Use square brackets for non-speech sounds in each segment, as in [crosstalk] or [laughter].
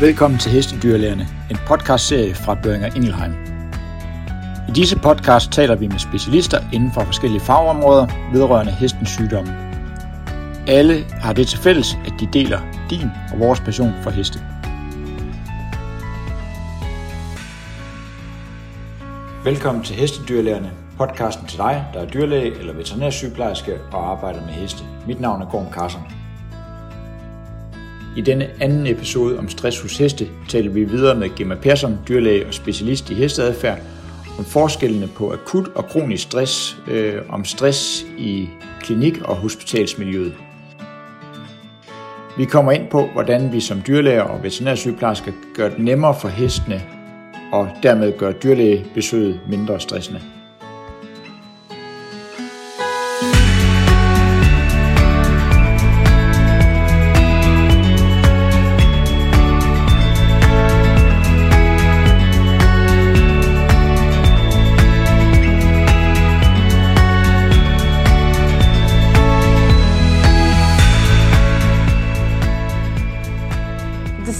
Velkommen til Hestedyrlægerne, en podcastserie fra Børinger Ingelheim. I disse podcast taler vi med specialister inden for forskellige fagområder vedrørende hestens sygdomme. Alle har det til fælles, at de deler din og vores passion for heste. Velkommen til Hestedyrlægerne, podcasten til dig, der er dyrlæge eller veterinærsygeplejerske og arbejder med heste. Mit navn er Gorm Carson. I denne anden episode om stress hos heste taler vi videre med Gemma Persson, dyrlæge og specialist i hesteadfærd, om forskellene på akut og kronisk stress, øh, om stress i klinik- og hospitalsmiljøet. Vi kommer ind på, hvordan vi som dyrlæger og veterinærsygeplejersker gør det nemmere for hestene og dermed gør dyrlægebesøget mindre stressende.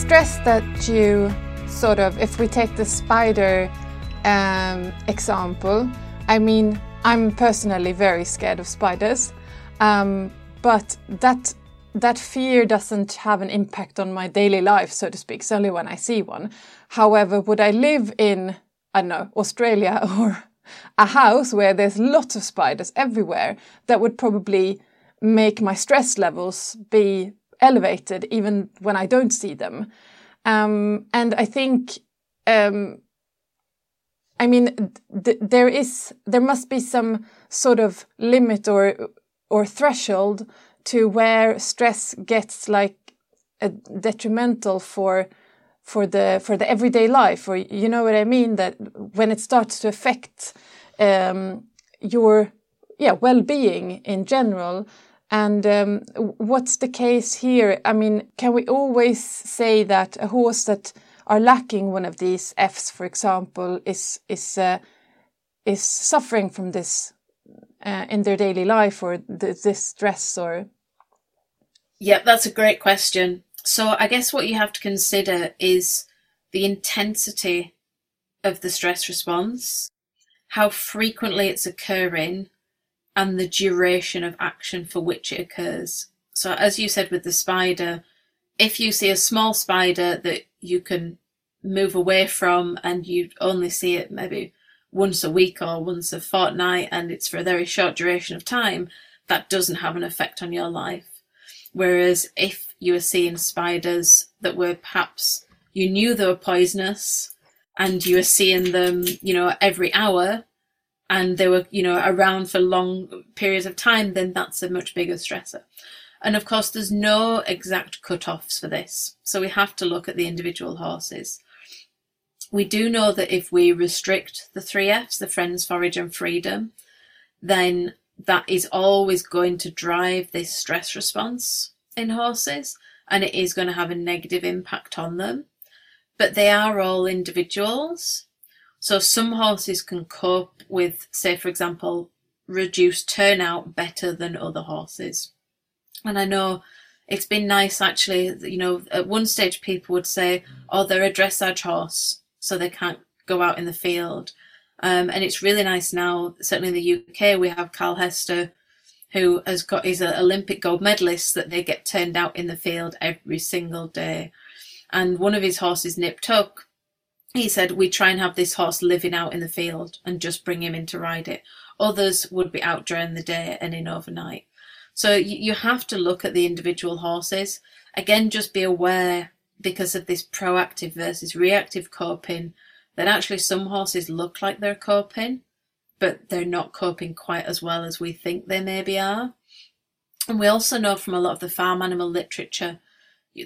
Stress that you sort of, if we take the spider um, example, I mean, I'm personally very scared of spiders, um, but that that fear doesn't have an impact on my daily life, so to speak. It's only when I see one. However, would I live in I don't know Australia [laughs] or a house where there's lots of spiders everywhere, that would probably make my stress levels be elevated even when I don't see them. Um, and I think, um, I mean, th- there is there must be some sort of limit or or threshold to where stress gets like detrimental for for the for the everyday life or you know what i mean that when it starts to affect um, your yeah well-being in general and um, what's the case here i mean can we always say that a horse that are lacking one of these f's for example is is uh, is suffering from this uh, in their daily life or th- this stress or Yep, that's a great question. So I guess what you have to consider is the intensity of the stress response, how frequently it's occurring, and the duration of action for which it occurs. So as you said with the spider, if you see a small spider that you can move away from and you only see it maybe once a week or once a fortnight and it's for a very short duration of time, that doesn't have an effect on your life. Whereas if you were seeing spiders that were perhaps you knew they were poisonous and you were seeing them, you know, every hour and they were, you know, around for long periods of time, then that's a much bigger stressor. And of course, there's no exact cut-offs for this. So we have to look at the individual horses. We do know that if we restrict the three F's, the friends, forage and freedom, then that is always going to drive this stress response in horses and it is going to have a negative impact on them. But they are all individuals. So some horses can cope with, say, for example, reduced turnout better than other horses. And I know it's been nice actually, you know, at one stage people would say, oh, they're a dressage horse, so they can't go out in the field. Um, and it's really nice now, certainly in the UK, we have Carl Hester, who has got, an Olympic gold medalist, that they get turned out in the field every single day. And one of his horses, Nip Tuck, he said, we try and have this horse living out in the field and just bring him in to ride it. Others would be out during the day and in overnight. So you, have to look at the individual horses. Again, just be aware because of this proactive versus reactive coping that actually some horses look like they're coping, but they're not coping quite as well as we think they maybe are. And we also know from a lot of the farm animal literature,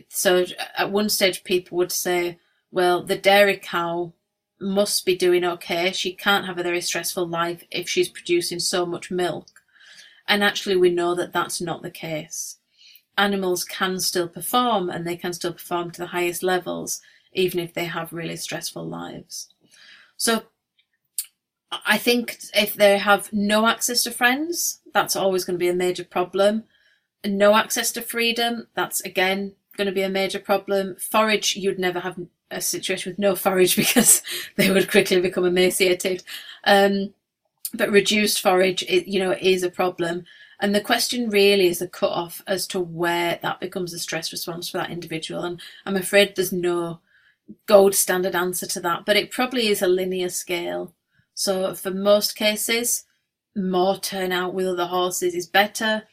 so at one stage people would say, well, the dairy cow must be doing okay. She can't have a very stressful life if she's producing so much milk. And actually, we know that that's not the case. Animals can still perform and they can still perform to the highest levels even if they have really stressful lives. So I think if they have no access to friends, that's always going to be a major problem. No access to freedom, that's again going to be a major problem. Forage, you'd never have a situation with no forage [laughs] because they would quickly become emaciated. Um, but reduced forage, it, you know, is a problem. And the question really is a cut off as to where that becomes a stress response for that individual. And I'm afraid there's no gold standard answer to that, but it probably is a linear scale. So for most cases, more turnout with other horses is better.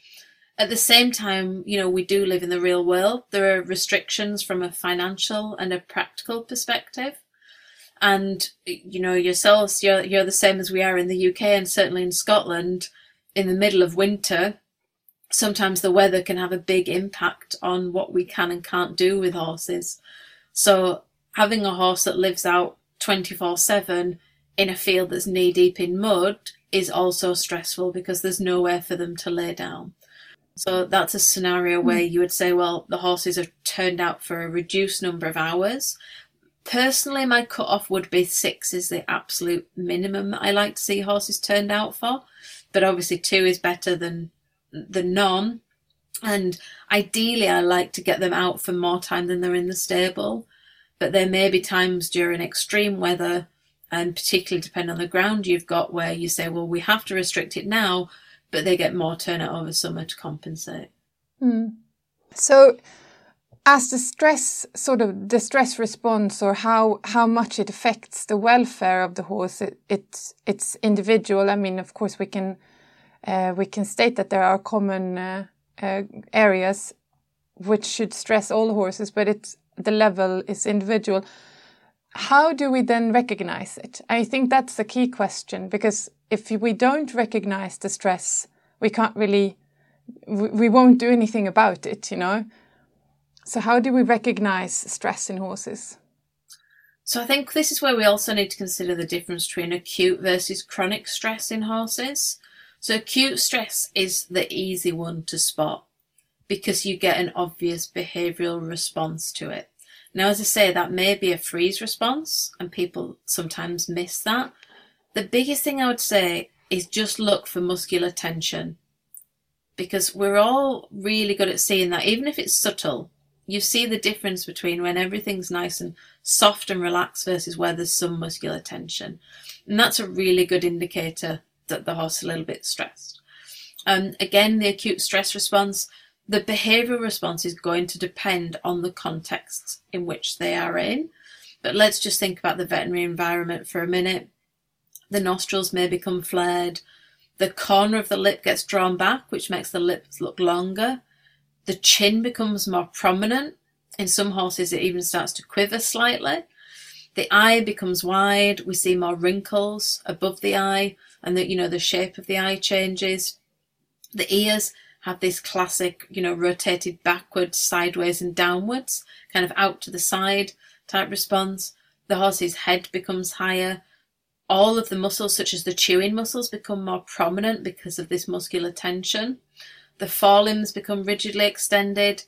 At the same time, you know, we do live in the real world. There are restrictions from a financial and a practical perspective. And, you know, yourselves, you're, you're the same as we are in the UK and certainly in Scotland in the middle of winter. Sometimes the weather can have a big impact on what we can and can't do with horses. So having a horse that lives out 24 7 in a field that's knee deep in mud is also stressful because there's nowhere for them to lay down. So that's a scenario hmm. where you would say, well, the horses have turned out for a reduced number of hours. Personally, my cut-off would be six is the absolute minimum that I like to see horses turned out for. But obviously two is better than than none. And ideally I like to get them out for more time than they're in the stable. But there may be times during extreme weather and particularly depending on the ground you've got where you say, well, we have to restrict it now, but they get more turnout over summer to compensate. Mm. So, as the stress sort of the stress response or how how much it affects the welfare of the horse, it, it's it's individual. I mean, of course, we can uh, we can state that there are common uh, uh, areas which should stress all horses, but it's the level is individual how do we then recognize it? I think that's the key question because if we don't recognize the stress, we can't really, we won't do anything about it, you know? So, how do we recognize stress in horses? So, I think this is where we also need to consider the difference between acute versus chronic stress in horses. So, acute stress is the easy one to spot because you get an obvious behavioral response to it. Now, as I say, that may be a freeze response, and people sometimes miss that. The biggest thing I would say is just look for muscular tension because we're all really good at seeing that, even if it's subtle. You see the difference between when everything's nice and soft and relaxed versus where there's some muscular tension. And that's a really good indicator that the horse is a little bit stressed. Um, again, the acute stress response, the behavioural response is going to depend on the context in which they are in. But let's just think about the veterinary environment for a minute. The nostrils may become flared. The corner of the lip gets drawn back, which makes the lips look longer. The chin becomes more prominent. In some horses, it even starts to quiver slightly. The eye becomes wide. We see more wrinkles above the eye, and the you know the shape of the eye changes. The ears have this classic, you know, rotated backwards, sideways, and downwards, kind of out to the side type response. The horse's head becomes higher. All of the muscles, such as the chewing muscles, become more prominent because of this muscular tension. The forelimbs become rigidly extended,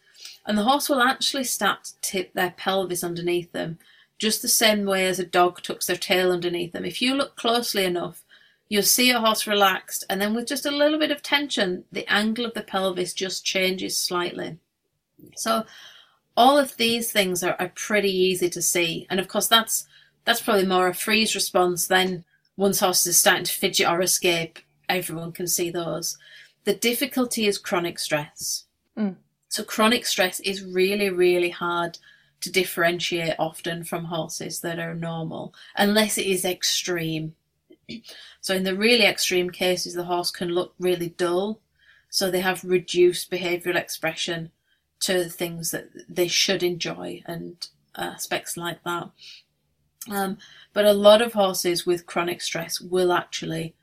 and the horse will actually start to tip their pelvis underneath them, just the same way as a dog tucks their tail underneath them. If you look closely enough, You'll see a horse relaxed, and then with just a little bit of tension, the angle of the pelvis just changes slightly. So, all of these things are, are pretty easy to see, and of course, that's that's probably more a freeze response than once horses are starting to fidget or escape. Everyone can see those. The difficulty is chronic stress. Mm. So, chronic stress is really, really hard to differentiate often from horses that are normal, unless it is extreme. So in the really extreme cases, the horse can look really dull. So they have reduced behavioural expression to things that they should enjoy and aspects like that. Um, but a lot of horses with chronic stress will actually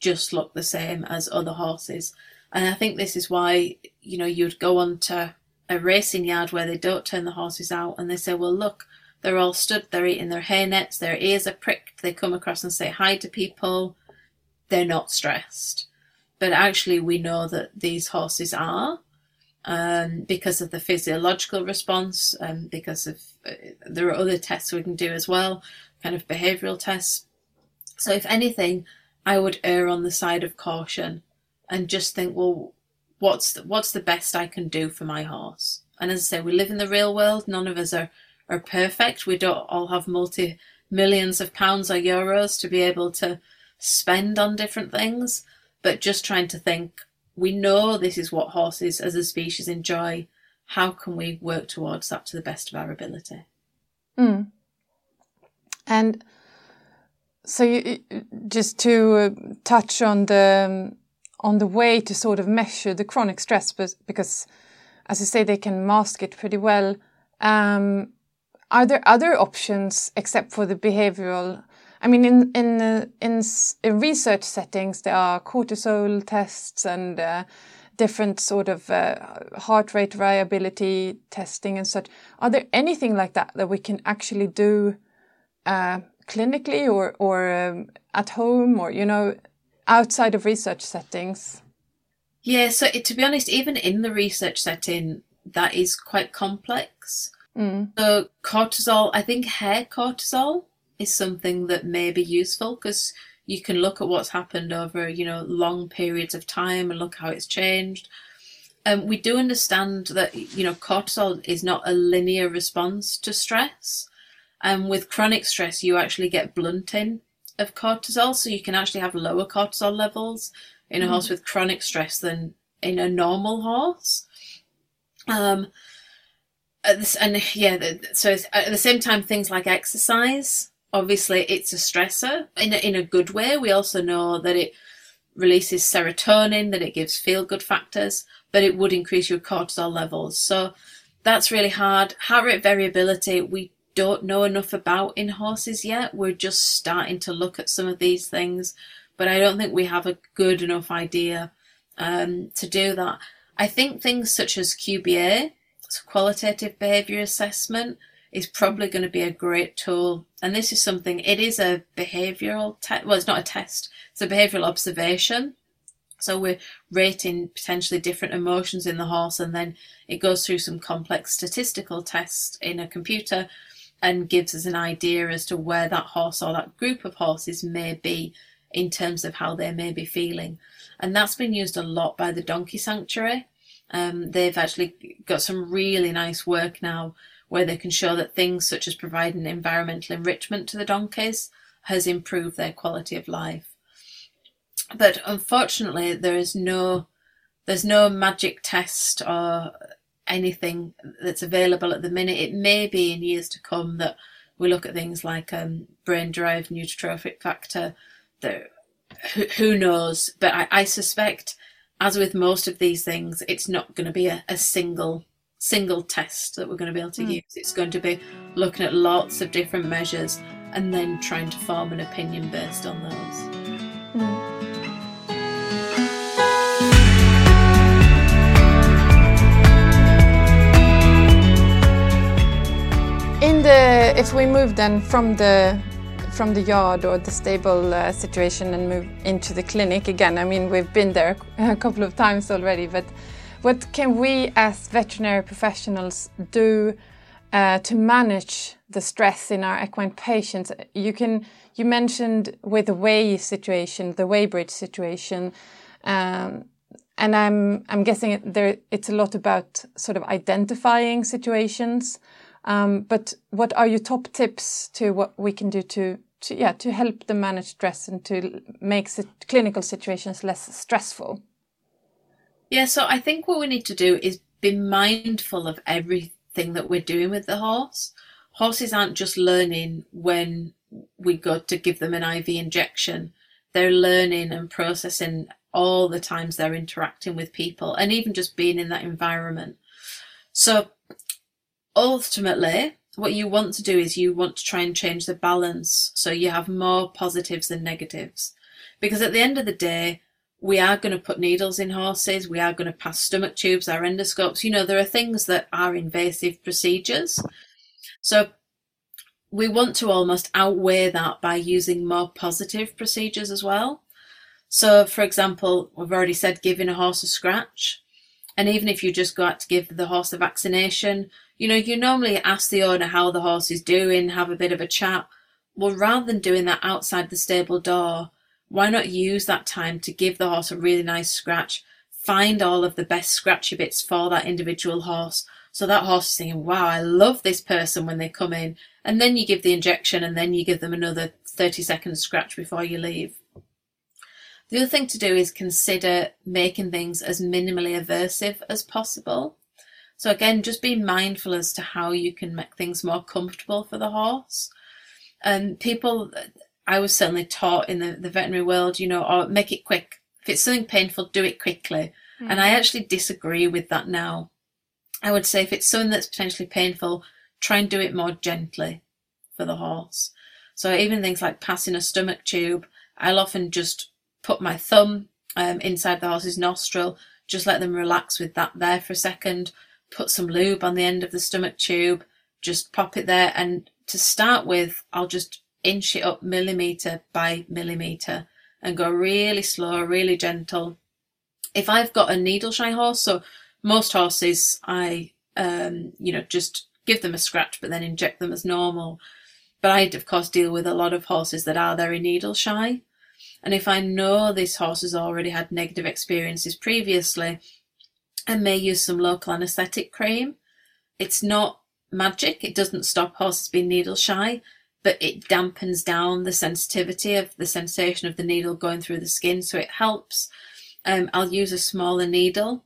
just look the same as other horses. And I think this is why, you know, you'd go on to a racing yard where they don't turn the horses out and they say, well, look, they're all stood, they're eating their hay nets, their ears are pricked, they come across and say hi to people. They're not stressed. But actually, we know that these horses are um, because of the physiological response, and um, because of uh, there are other tests we can do as well, kind of behavioral tests. So, if anything, I would err on the side of caution and just think, well, what's the, what's the best I can do for my horse? And as I say, we live in the real world. None of us are, are perfect. We don't all have multi millions of pounds or euros to be able to spend on different things. But just trying to think, we know this is what horses as a species enjoy. How can we work towards that to the best of our ability? Mm. And so, you, just to uh, touch on the um, on the way to sort of measure the chronic stress, because as you say, they can mask it pretty well. Um, are there other options except for the behavioral? I mean, in in in, in, research settings, there are cortisol tests and uh, different sort of uh, heart rate variability testing and such. Are there anything like that that we can actually do uh, clinically or or um, at home or you know outside of research settings? Yeah, so to be honest, even in the research setting, that is quite complex. Mm. So cortisol, I think hair cortisol is something that may be useful because you can look at what's happened over you know long periods of time and look how it's changed. Um, we do understand that you know cortisol is not a linear response to stress, and with chronic stress you actually get blunting of cortisol, so you can actually have lower cortisol levels in a mm. horse with chronic stress than in a normal horse. Um, and yeah, so at the same time, things like exercise, obviously, it's a stressor in a, in a good way. We also know that it releases serotonin, that it gives feel good factors, but it would increase your cortisol levels. So that's really hard. Heart rate variability, we don't know enough about in horses yet. We're just starting to look at some of these things, but I don't think we have a good enough idea um, to do that. I think things such as QBA, qualitative behaviour assessment, is probably going to be a great tool. And this is something, it is a behavioural test, well, it's not a test, it's a behavioural observation. So we're rating potentially different emotions in the horse, and then it goes through some complex statistical tests in a computer and gives us an idea as to where that horse or that group of horses may be in terms of how they may be feeling. And that's been used a lot by the Donkey Sanctuary. Um, they've actually got some really nice work now where they can show that things such as providing environmental enrichment to the donkeys has improved their quality of life. But unfortunately, there is no there's no magic test or anything that's available at the minute. It may be in years to come that we look at things like um, brain-derived neurotrophic factor. That who, who knows? But I, I, suspect, as with most of these things, it's not going to be a, a single single test that we're going to be able to mm. use. It's going to be looking at lots of different measures and then trying to form an opinion based on those. Mm. the if we move then from the from the yard or the stable uh, situation and move into the clinic again, I mean we've been there [laughs] a couple of times already, but what can we as veterinary professionals do uh, to manage the stress in our equine patients? You can you mentioned with the weigh situation, the weighbridge situation. Um, and I'm I'm guessing there it's a lot about sort of identifying situations um, but what are your top tips to what we can do to, to yeah to help them manage stress and to make clinical situations less stressful? Yeah, so I think what we need to do is be mindful of everything that we're doing with the horse. Horses aren't just learning when we go to give them an IV injection. They're learning and processing all the times they're interacting with people and even just being in that environment. So ultimately, what you want to do is you want to try and change the balance so you have more positives than negatives. Because at the end of the day, we are going to put needles in horses, we are going to pass stomach tubes, our endoscopes. You know, there are things that are invasive procedures. So we want to almost outweigh that by using more positive procedures as well. So, for example, we've already said giving a horse a scratch. And even if you just go out to give the horse a vaccination, you know, you normally ask the owner how the horse is doing, have a bit of a chat. Well, rather than doing that outside the stable door, why not use that time to give the horse a really nice scratch, find all of the best scratchy bits for that individual horse. So that horse is thinking, wow, I love this person when they come in. And then you give the injection and then you give them another 30 seconds scratch before you leave. The other thing to do is consider making things as minimally aversive as possible. So again, just be mindful as to how you can make things more comfortable for the horse. And people, I was certainly taught in the, the veterinary world, you know, or make it quick. If it's something painful, do it quickly. Mm. And I actually disagree with that now. I would say if it's something that's potentially painful, try and do it more gently for the horse. So even things like passing a stomach tube, I'll often just put my thumb um, inside the horse's nostril, just let them relax with that there for a second, put some lube on the end of the stomach tube, just pop it there. And to start with, I'll just inch it up millimeter by millimeter and go really slow, really gentle. If I've got a needle shy horse, so most horses, I, um, you know, just give them a scratch but then inject them as normal. But I, of course, deal with a lot of horses that are very needle shy. And if I know this horse has already had negative experiences previously, I may use some local anaesthetic cream. It's not magic, it doesn't stop horses being needle shy, but it dampens down the sensitivity of the sensation of the needle going through the skin, so it helps. Um, I'll use a smaller needle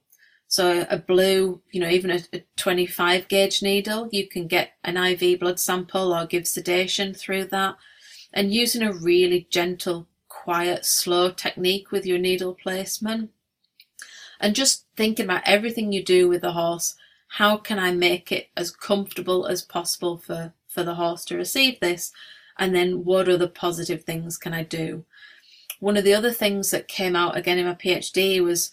so a blue, you know, even a, a 25 gauge needle, you can get an IV blood sample or give sedation through that. And using a really gentle, quiet, slow technique with your needle placement. And just thinking about everything you do with the horse. How can I make it as comfortable as possible for, for the horse to receive this? And then what other positive things can I do? One of the other things that came out again in my PhD was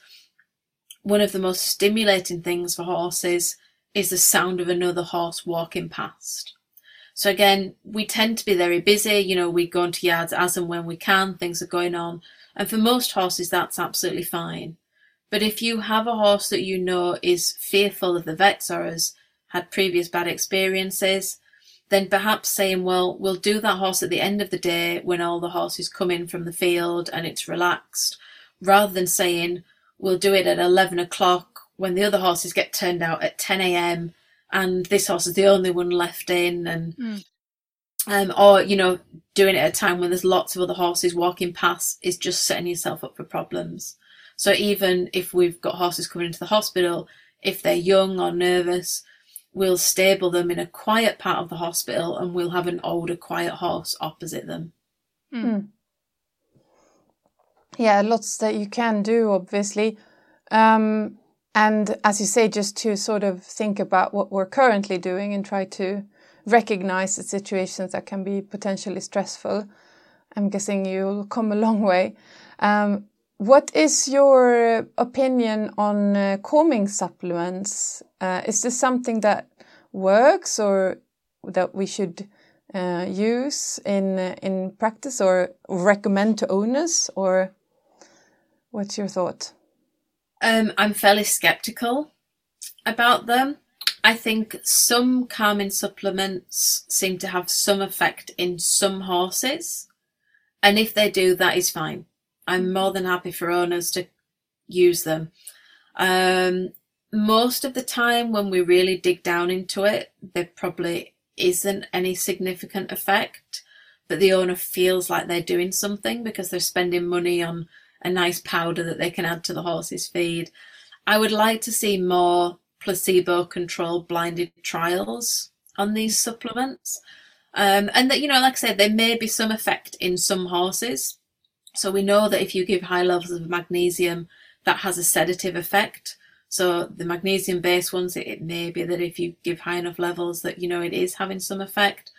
one of the most stimulating things for horses is the sound of another horse walking past. So again, we tend to be very busy, you know, we go into yards as and when we can, things are going on. And for most horses, that's absolutely fine. But if you have a horse that you know is fearful of the vets or has had previous bad experiences, then perhaps saying, well, we'll do that horse at the end of the day when all the horses come in from the field and it's relaxed, rather than saying, we'll do it at 11 o'clock when the other horses get turned out at 10 a.m. and this horse is the only one left in and mm. um, or you know doing it at a time when there's lots of other horses walking past is just setting yourself up for problems so even if we've got horses coming into the hospital if they're young or nervous we'll stable them in a quiet part of the hospital and we'll have an older quiet horse opposite them mm yeah, lots that you can do, obviously. Um, and as you say, just to sort of think about what we're currently doing and try to recognize the situations that can be potentially stressful. I'm guessing you'll come a long way. Um, what is your opinion on uh, calming supplements? Uh, is this something that works or that we should uh, use in uh, in practice or recommend to owners or What's your thought? Um, I'm fairly skeptical about them. I think some calming supplements seem to have some effect in some horses. And if they do, that is fine. I'm more than happy for owners to use them. Um, most of the time, when we really dig down into it, there probably isn't any significant effect, but the owner feels like they're doing something because they're spending money on a nice powder that they can add to the horse's feed. I would like to see more placebo controlled blinded trials on these supplements. Um, and that, you know, like I said, there may be some effect in some horses. So we know that if you give high levels of magnesium, that has a sedative effect. So the magnesium based ones, it, it may be that if you give high enough levels that, you know, it is having some effect.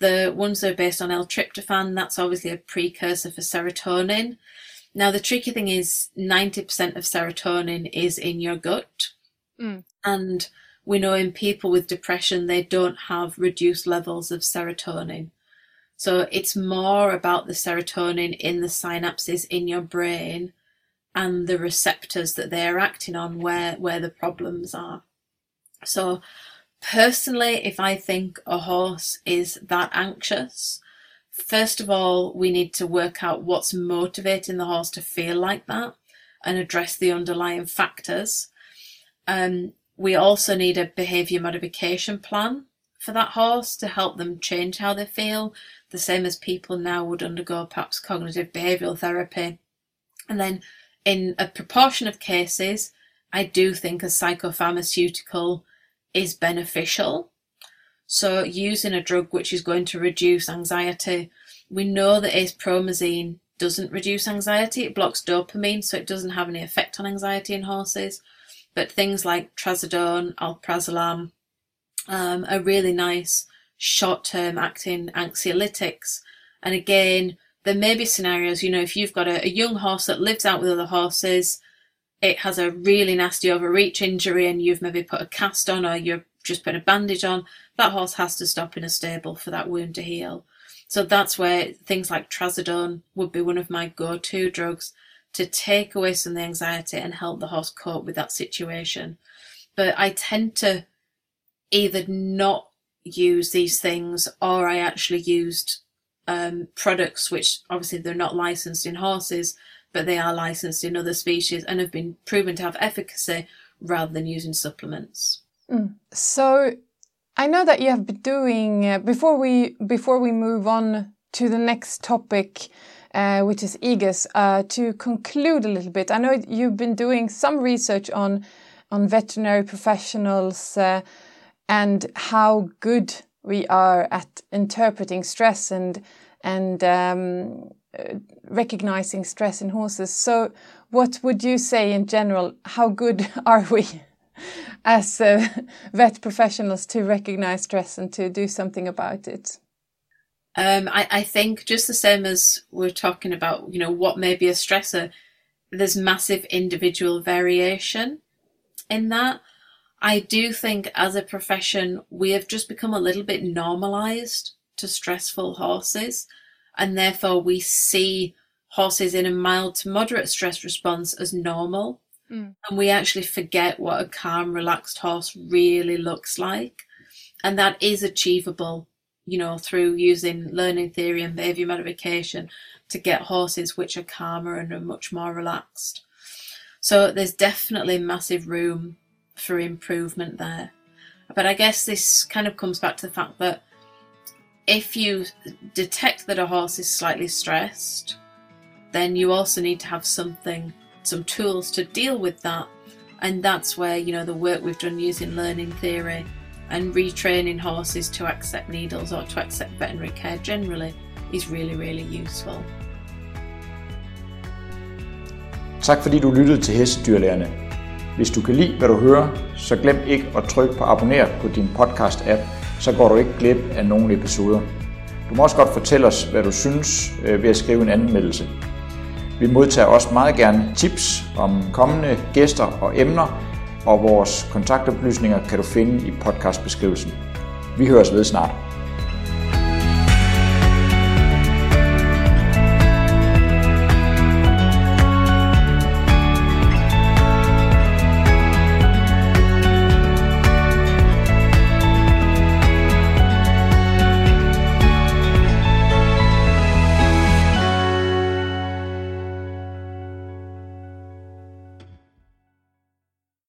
The ones that are based on L-tryptophan, that's obviously a precursor for serotonin. Now, the tricky thing is 90% of serotonin is in your gut. Mm. And we know in people with depression, they don't have reduced levels of serotonin. So it's more about the serotonin in the synapses in your brain and the receptors that they're acting on where, where the problems are. So personally, if I think a horse is that anxious, First of all, we need to work out what's motivating the horse to feel like that. and address the underlying factors. Um, we also need a behaviour modification plan for that horse to help them change how they feel, the same as people now would undergo perhaps cognitive behavioural therapy. And then in a proportion of cases, I do think a psychopharmaceutical is beneficial. So using a drug which is going to reduce anxiety, we know that acepromazine doesn't reduce anxiety. It blocks dopamine, so it doesn't have any effect on anxiety in horses. But things like trazodone, alprazolam um, are really nice short-term acting anxiolytics. And again, there may be scenarios, you know, if you've got a, a young horse that lives out with other horses, it has a really nasty overreach injury and you've maybe put a cast on or you're just put a bandage on, that horse has to stop in a stable for that wound to heal. So that's where things like trazodone would be one of my go-to drugs to take away some of the anxiety and help the horse cope with that situation. But I tend to either not use these things or I actually used um, products which obviously they're not licensed in horses, but they are licensed in other species and have been proven to have efficacy rather than using supplements. Mm. So I know that you have been doing uh, before we before we move on to the next topic, uh, which is EGUS. Uh, to conclude a little bit, I know you've been doing some research on on veterinary professionals uh, and how good we are at interpreting stress and and um, uh, recognizing stress in horses. So, what would you say in general? How good [laughs] are we? As uh, [laughs] vet professionals to recognize stress and to do something about it? Um, I, I think just the same as we're talking about, you know, what may be a stressor, there's massive individual variation in that. I do think as a profession, we have just become a little bit normalized to stressful horses, and therefore we see horses in a mild to moderate stress response as normal. Mm. And we actually forget what a calm, relaxed horse really looks like. And that is achievable, you know, through using learning theory and behavior modification to get horses which are calmer and are much more relaxed. So there's definitely massive room for improvement there. But I guess this kind of comes back to the fact that if you detect that a horse is slightly stressed, then you also need to have something some tools to deal with that. And that's where, you know, the work we've done using learning theory and retraining horses to accept needles or to accept veterinary care generally is really, really useful. Tak fordi du lyttede til Hestedyrlægerne. Hvis du kan lide, hvad du hører, så glem ikke at trykke på abonner på din podcast-app, så går du ikke glip af nogle episoder. Du må også godt fortælle os, hvad du synes øh, ved at skrive en anmeldelse. Vi modtager også meget gerne tips om kommende gæster og emner, og vores kontaktoplysninger kan du finde i podcastbeskrivelsen. Vi høres ved snart.